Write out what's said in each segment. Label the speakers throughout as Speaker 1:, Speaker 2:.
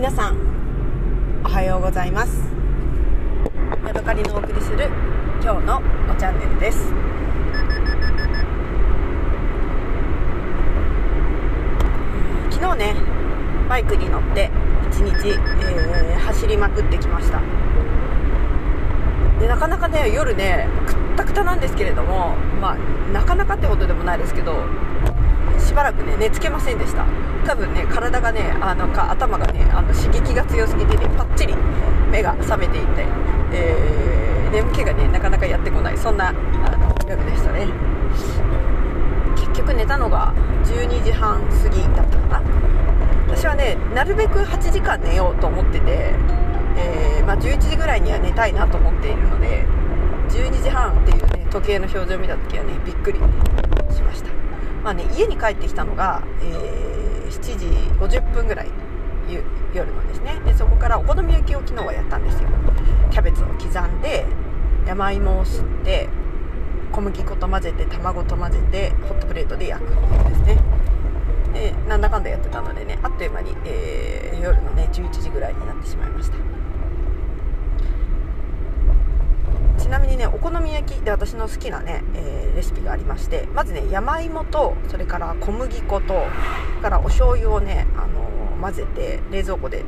Speaker 1: 皆さんおはようございます。ヤドカリのお送りする今日のおチャンネルです。昨日ねバイクに乗って一日、えー、走りまくってきました。でなかなかね夜ねくったくたなんですけれどもまあなかなかってことでもないですけどらくね寝つけませんでした。多分ね体がねあのか頭がねあの刺激が強すぎてねパッチリ目が覚めていて、えー、眠気がねなかなかやってこない。そんなあの夜でしたね。結局寝たのが12時半過ぎだったかな。私はねなるべく8時間寝ようと思ってて、えー、まあ、11時ぐらいには寝たいなと思っているので12時半っていうね時計の表示を見た時はねびっくりしました。まあね、家に帰ってきたのが、えー、7時50分ぐらい夜のですね。でそこからお好み焼きを昨日はやったんですよ。キャベツを刻んで山芋をすって小麦粉と混ぜて卵と混ぜてホットプレートで焼くですね。でなんだかんだやってたのでねあっという間に、えー、夜のね11時ぐらいになってしまいました。ちなみにねお好み焼きで私の好きなね、えー、レシピがありましてまずね山芋とそれから小麦粉とそれからお醤油をね、あのー、混ぜて冷蔵庫で、えー、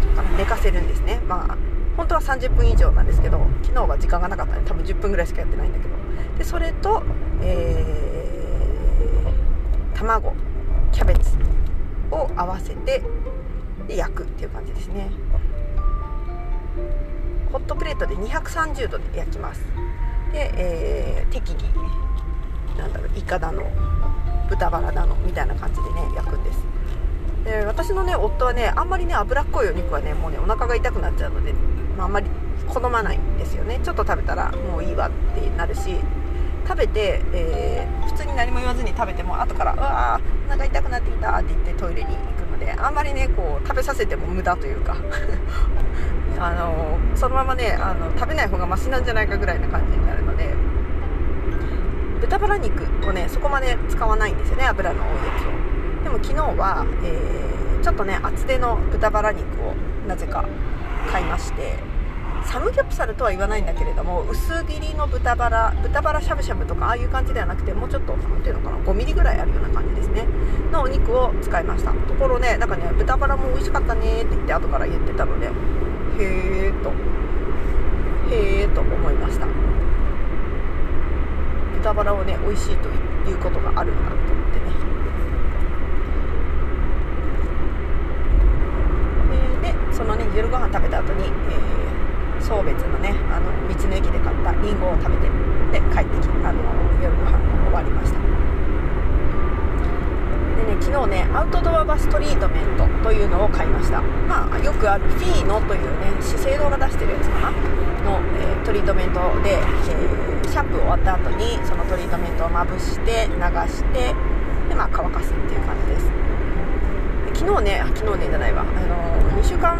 Speaker 1: ていうかな寝かせるんですね。まあ本当は30分以上なんですけど昨日は時間がなかったので多分10分ぐらいしかやってないんだけど。でそれと、えー、卵キャベツを合わせて焼くっていう感じですね。ホットプレートで230度で焼きます。で、えー、適宜なんだろうイカだの豚バラだのみたいな感じでね焼くんです。で私のね夫はねあんまりね脂っこいお肉はねもうねお腹が痛くなっちゃうので、まあ、あんまり好まないんですよね。ちょっと食べたらもういいわってなるし食べて、えー、普通に何も言わずに食べても後から「うわーお腹痛くなってきた」って言ってトイレに行くであんまりねこう食べさせても無駄というか。あのそのままねあの食べない方がマシなんじゃないかぐらいな感じになるので。豚バラ肉をねそこまで使わないんですよね油の多いやつを。でも昨日は、えー、ちょっとね厚手の豚バラ肉をなぜか買いまして。サムギョプサルとは言わないんだけれども薄切りの豚バラ豚バラしゃぶしゃぶとかああいう感じではなくてもうちょっと何ていうのかな 5mm ぐらいあるような感じですね。のお肉を使いました。ところねなんかね豚バラも美味しかったねって言って後から言ってたのでへえとへえと思いました。豚バラをね美味しいということがあるんだと思ってね。でそのね夜ご飯食べた後に、えー、送別のねあの道の駅で買ったりんごを食べてで帰ってきてあの夜ご飯終わりました。でね昨日ねアウトドアバストリートメントというのを買いました。まあよくあるフィーノというね資生堂が出してるやつかな？の、えー、トリートメントで、えー、シャンプー終わった後にそのトリートメントをまぶして流してでまあ乾かすっていう感じです。昨日ね昨日ねじゃないわ、あのー、2週間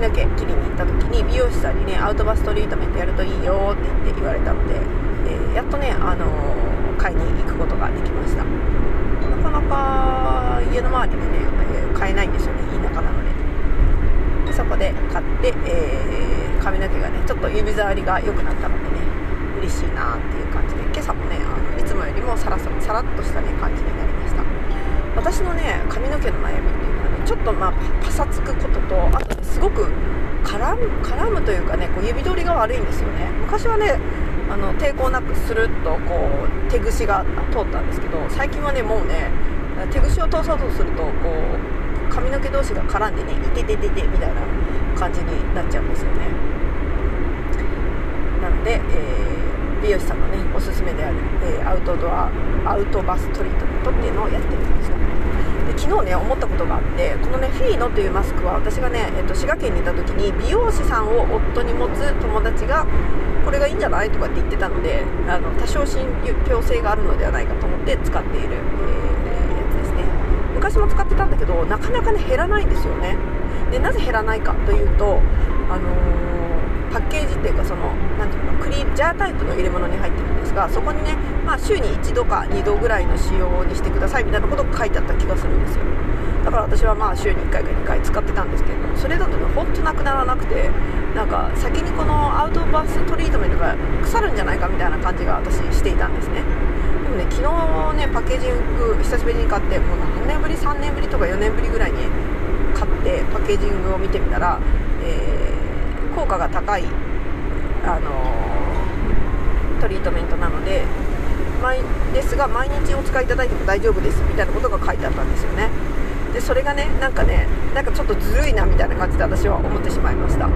Speaker 1: 髪の毛切りに行った時に美容師さんにねアウトバストリートメントやるといいよって言って言われたので、えー、やっとね、あの買いに行くことができました。なかなか家の周りでね、え買えないんですよね田舎なので。でそこで買って、えー、髪の毛がねちょっと指触りが良くなったのでね嬉しいなっていう感じで今朝もねあのいつもよりもサラサラサラッとした、ね、感じになりました。私のね髪の毛の悩みっていうのはねちょっとまあパサつくこととあと、絡む絡むというかねこう指通りが悪いんですよね。昔はねあの抵抗なくスルッとこう手串が通ったんですけど最近はねもうね手串を通そうとするとこう髪の毛同士が絡んでねいててててみたいな感じになっちゃうんですよね。なので、えー、美容師さんのねおすすめである、えー、アウトドアアウトバストリートメントっていうのをやってるんです。で昨日ね思ったことがあってこのねフィーノというマスクは私がね、えっと、滋賀県にいた時に美容師さんを夫に持つ友達がこれがいいんじゃないとかって言ってたのであの多少信憑性があるのではないかと思って使っている、えー、やつですね。昔も使ってたんだけどなかなかね減らないんですよね。でなぜ減らないかというと、あのー、パッケージっていうかその何ていうのクリージャータイプの入れ物に入ってるんですがそこにね、まあ、週に1度か2度ぐらいの使用にしてくださいみたいなことが書いてあった気がするんですよ。だから私はまあ週に1回か2回使ってたんですけどそれだとねほんとなくならなくてなんか先にこのアウトバストリートメントが腐るんじゃないかみたいな感じが私していたんですね。でもね昨日ねパッケージング久しぶりに買ってもう何年ぶり3年ぶりとか4年ぶりぐらいに買ってパッケージングを見てみたら、えー、効果が高い、あのー、トリートメントなのでですが毎日お使いいただいても大丈夫ですみたいなことが書いてあったんですよね。でそれがねなんかねなんかちょっとずるいなみたいな感じで私は思ってしまいました。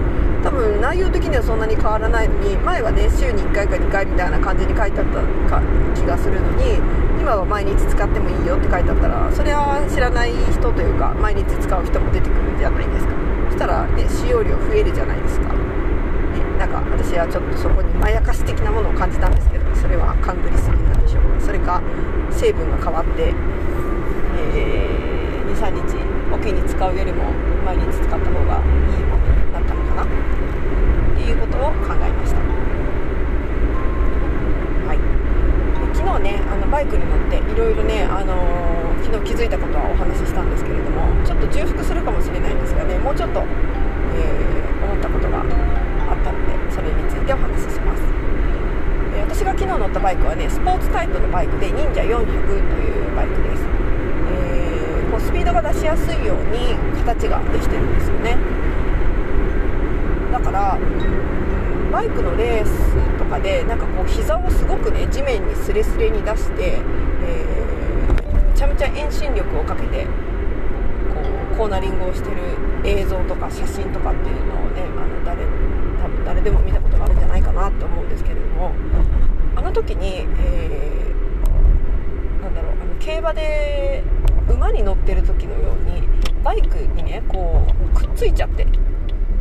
Speaker 1: 多分内容的にはそんなに変わらないのに前はね週に1回か2回みたいな感じに書いてあったか気がするのに今は毎日使ってもいいよって書いてあったらそれは知らない人というか毎日使う人も出てくるんじゃないですか。たらね使用量増えるじゃないですか、ね、なんか私はちょっとそこにまやかし的なものを感じたんですけどそれは勘ぐりすぎなんでしょうかそれか成分が変わって、えー23日おきに使うよりも毎日使った方がいいものになったのかな。っていうことを考えました、はい、昨日ねあのバイクに乗っていろいろね、あのー、気づいたことはお話ししたんですけれどもちょっと重複するかもしれないんですがねもうちょっと、えー、思ったことがあったのでそれについてお話しします。え私が昨日乗ったバイクはねスポーツタイプのバイクで忍者400というバイクです。えこうスピードが出しやすいように形ができてるんですよね。だからバイクのレースとかでなんかこう膝をすごくね地面にスレスレに出して、えー、ちゃめちゃ遠心力をかけてこうコーナリングをしてる映像とか写真とかっていうのをねあの誰多分誰でも見たことがあるんじゃないかなと思うんですけれどもあの時に、えー、なんだろうあの競馬で馬に乗ってる時のようにバイクにねこうくっついちゃって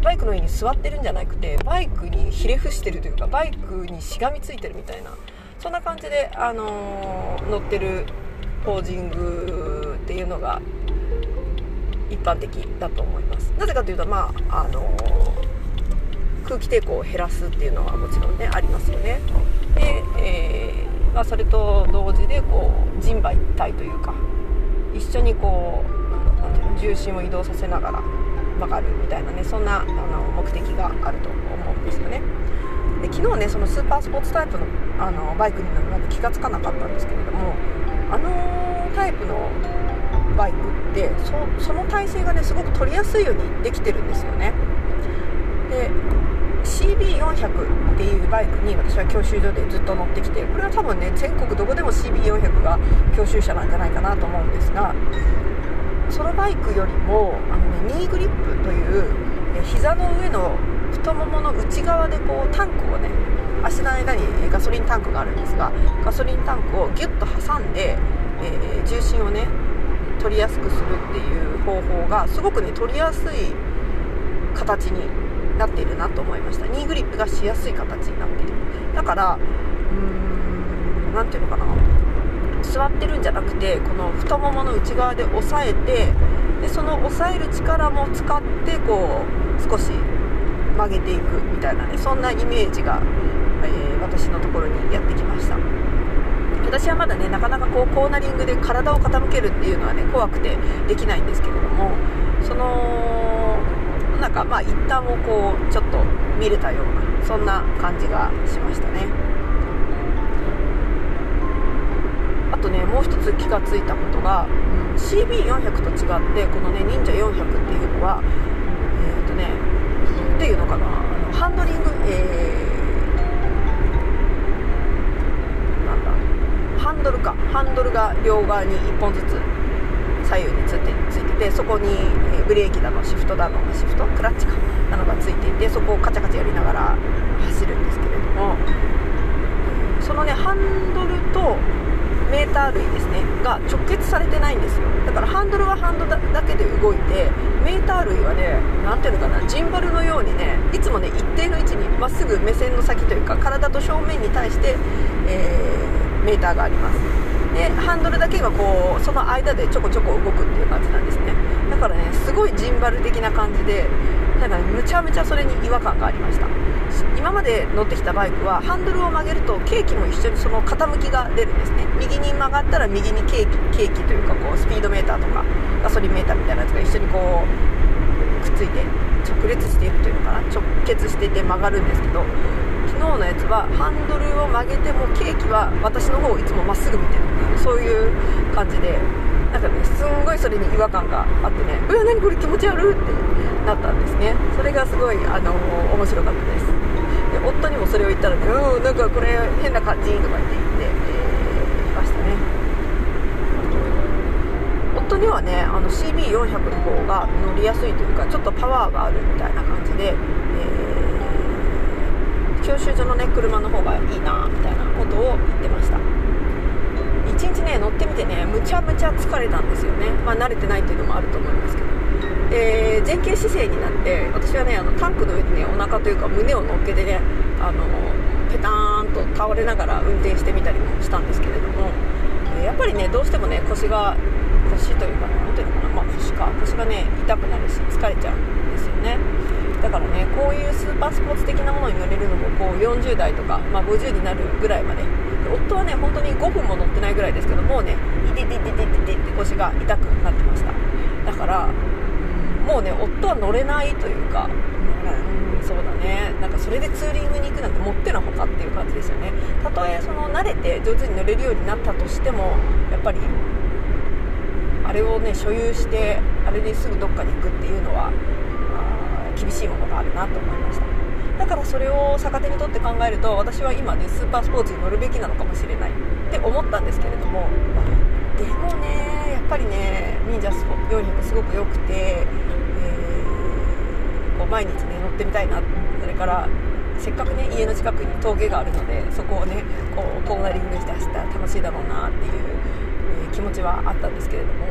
Speaker 1: バイクの上に座ってるんじゃなくてバイクにひれ伏してるというかバイクにしがみついてるみたいなそんな感じで、あのー、乗ってるポージングっていうのが一般的だと思います。なぜかというとまああの、空気抵抗を減らすっていうのはもちろんねありますよね。で、えー、まあ、それと同時でこう人馬一体というか一緒にこうなんていうの重心を移動させながら曲がるみたいなねそんなあの目的があると思うんですよね。で昨日ねそのスーパースポーツタイプのあのバイクに乗るまで気が付かなかったんですけれどもバイクってその体勢がねすごく取りやすいようにできてるんですよね。で CB400 っていうバイクに私は教習所でずっと乗ってきてこれは多分ね全国どこでも CB400 が教習車なんじゃないかなと思うんですがそのバイクよりもあの、ね、ニーグリップという膝の上の太ももの内側でこうタンクをね足の間にガソリンタンクがあるんですがガソリンタンクをギュッと挟んで、えー、取りやすくするっていう方法がすごくね取りやすい形になっているなと思いました。ニーグリップがしやすい形になっているだからうーん何ていうのかな。座ってるんじゃなくてこの太ももの内側で押さえてでその押さえる力も使ってこう少し曲げていくみたいなねそんなイメージが、えー、私のところにやってきました。私はまだねなかなかこうコーナリングで体を傾けるっていうのはね怖くてできないんですけれどもそのなんかまあ一旦をこうちょっと見れたようなそんな感じがしましたね。あとねもう一つ気がついたことが、うん、CB400 と違ってこのね忍者400っていうのはえっ、ー、とねっていうのかなハンドリングえー、なんだハンドルかハンドルが両側に1本ずつ左右についてついててそこに、えブレーキだのシフトだのシフト？クラッチか。なのがついていてそこをカチャカチャやりながら走るんですけれども。そのねハンドルとメーター類ですね。が直結されてないんですよ。だからハンドルはハンドルだけで動いてメーター類はね何ていうのかなジンバルのようにねいつもね一定の位置にまっすぐ目線の先というか体と正面に対して、えー、メーターがあります。でハンドルだけがこうその間でちょこちょこ動くっていう感じなんですね。だからねすごいジンバル的な感じでなんか、むちゃむちゃそれに違和感がありました。今まで乗ってきたバイクはハンドルを曲げるとケーキも一緒にその傾きが出るんですね。右に曲がったら右にケーキケーキというかこうスピードメーターとかガソリンメーターみたいなやつが一緒にこうくっついて直列していくというのかな。直結していて曲がるんですけど昨日のやつはハンドルを曲げてもケーキは私の方をいつもまっすぐ見てるっていうそういう感じでなんかねすんごいそれに違和感があってねうわ何これ気持ち悪ってなったんですね。それがすごいあの面白かったです。で夫にもそれを言ったらねうんなんかこれ変な感じとか言って言って、えー、いましたね。夫にはねあの CB400 の方が乗りやすいというかちょっとパワーがあるみたいな感じで、えー、教習所のね車の方がいいなみたいなことを言ってました。1日ね乗ってみてねむちゃむちゃ疲れたんですよね。まあ慣れてないっていうのもあると思いますけど。で前傾姿勢になって私はねあのタンクの上にねお腹というか胸を乗っけてねあのペターンと倒れながら運転してみたりもしたんですけれども、やっぱりねどうしてもね腰が腰というか何ていうのかな、まあ、腰か腰がね痛くなるし疲れちゃうんですよね。だからねこういうスーパースポーツ的なものに乗れるのもこう40代とか、まあ、50になるぐらいまでで夫はね本当に5分も乗ってないぐらいですけどもうねいててててててって腰が痛くなってました。だからもうね夫は乗れないというかうんそうだね。なんかそれでツーリングに行くなんてもってのほかっていう感じですよね。たとえその慣れて上手に乗れるようになったとしてもやっぱりれをね所有してあれですぐどっかに行くっていうのは厳しいものがあるなと思いました。だからそれを逆手にとって考えると私は今ねスーパースポーツに乗るべきなのかもしれないって思ったんですけれどもでもねやっぱりね忍者スポ400すごく良くて、えー、こう毎日ね乗ってみたいなそれからせっかくね家の近くに峠があるのでそこをねこうコーナリングして走ったら楽しいだろうなっていう、気持ちはあったんですけれども。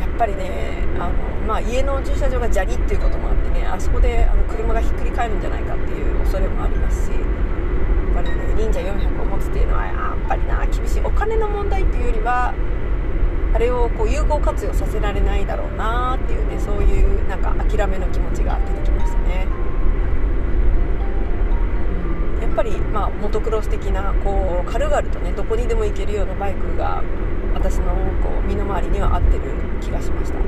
Speaker 1: やっぱりねあの、まあ、家の駐車場が砂利っていうこともあってねあそこであの車がひっくり返るんじゃないかっていう恐れもありますしやっぱりね忍者400を持つっていうのはやっぱりな厳しい。お金の問題っていうよりはあれをこう有効活用させられないだろうなっていうねそういうなんか諦めの気持ちが出てきましたね。っぱり、まあ、モトクロス的なこう軽々とねどこにでも行けるようなバイクが私のこう身の回りには合ってる気がしました。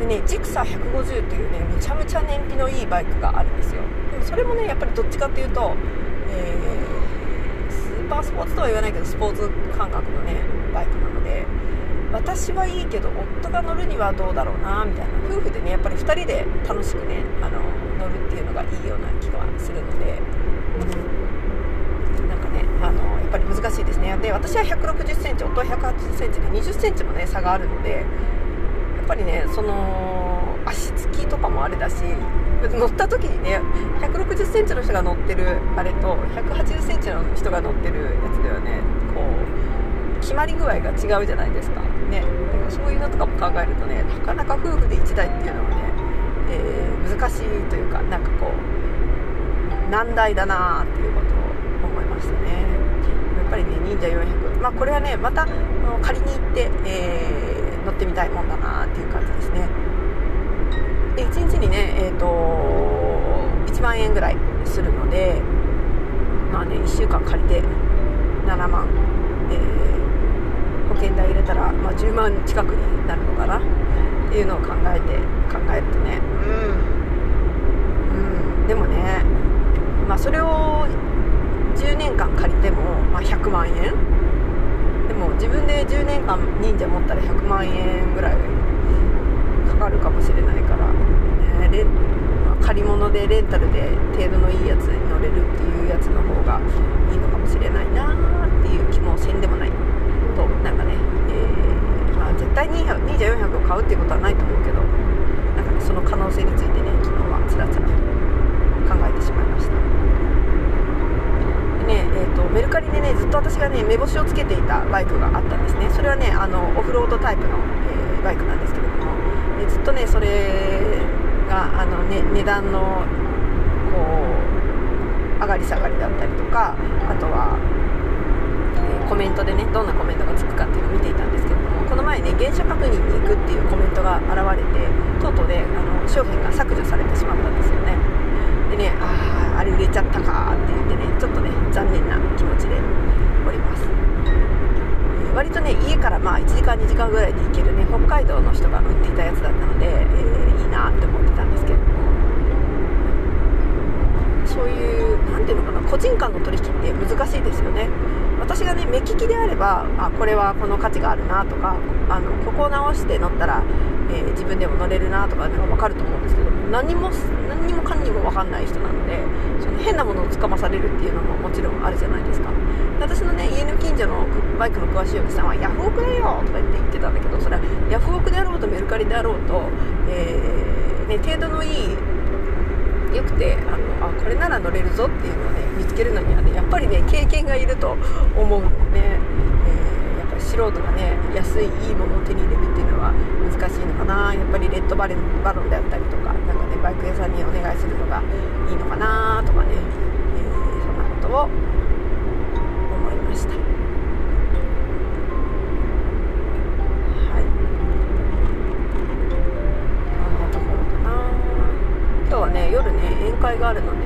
Speaker 1: でねジクサー150というねめちゃめちゃ燃費のいいバイクがあるんですよ。でもそれもねやっぱりどっちかっていうと、えー、スーパースポーツとは言わないけどスポーツ感覚のねバイクなので私はいいけど夫が乗るにはどうだろうなみたいな。夫婦でねやっぱり2人で楽しくねあの乗るっていうのがいいような気がするので、なんかねあのやっぱり難しいですねで私は1 6 0センチ夫は1 8 0センチで2 0センチもね差があるのでやっぱりねその足つきとかもあれだし乗った時にね1 6 0センチの人が乗ってるあれと1 8 0センチの人が乗ってるやつではねこう決まり具合が違うじゃないですか。ね。だからそういうのとかも考えるとねなかなか夫婦で1台っていうのはね、えー、難しいというかなんかこう難題だなっていうことをやっぱりね忍者400まあこれはねまた借りに行って、えー、乗ってみたいもんだなっていう感じですね。で1日にねえっ、ー、と1万円ぐらいするのでまあね1週間借りて7万、えー保険代入れたら、まあ、10万近くになるのかな。っていうのを考えて考えるとね。うん、うん、でもね、まあ、それを10年間借りても、まあ、100万円？でも自分で10年間忍者持ったら100万円ぐらいかかるかもしれないから、ね。レま、借り物でレンタルで程度のいいやつに乗れるっていうやつの方がいいのかもしれないなっていう気もせんでもない。となんかね、えー、まあ、絶対に2 4 0 0を買うっていうことはないと思うけどなんかねその可能性についてね昨日はつらつら考えてしまいました。ね、えーと、メルカリでねずっと私がね目星をつけていたバイクがあったんですね。それはねあのオフロードタイプの、えー、バイクなんですけれども、えずっとねそれがあの、ね、値段のこう上がり下がりだったりとかあとは、えコメントでねどんなコメントがつくかっていうのを見ていたんですけれどもこの前ね原書確認に行くっていうコメントが現れてとうとうねあの商品が削除されてしまったんですよね。でねあああれ売れちゃったかって言ってねちょっとね残念な気持ちでおります。え割とね家からまあ1時間2時間ぐらいで行けるね北海道の人が売っていたやつだったので、えー、いいなって思ってたんですけども。そういう何ていうのかな個人間の取引って難しいですよね。私がね目利きであればあこれはこの価値があるなとかあのここを直して乗ったら、えー、自分でも乗れるなとかね分かる何も何にもかんにも分かんない人なのでその変なものをつかまされるっていうのももちろんあるじゃないですか。私のね家の近所のバイクの詳しいおじさんはヤフオクだよとか言って言ってたんだけどそれはヤフオクであろうとメルカリであろうと、えー、ね、程度のいいよくてあのあこれなら乗れるぞっていうのをね見つけるのにはねやっぱりね経験がいると思うのでね、えー、やっぱ素人がね安いいいものを手に入れるっていうのは難しいのかな。やっぱりレッドバレバロンであったりとかバイク屋さんにお願いするのがいいのかなとかね、えー、そんなことをした。はい。こんなところかな。今日はね夜ね宴会があるので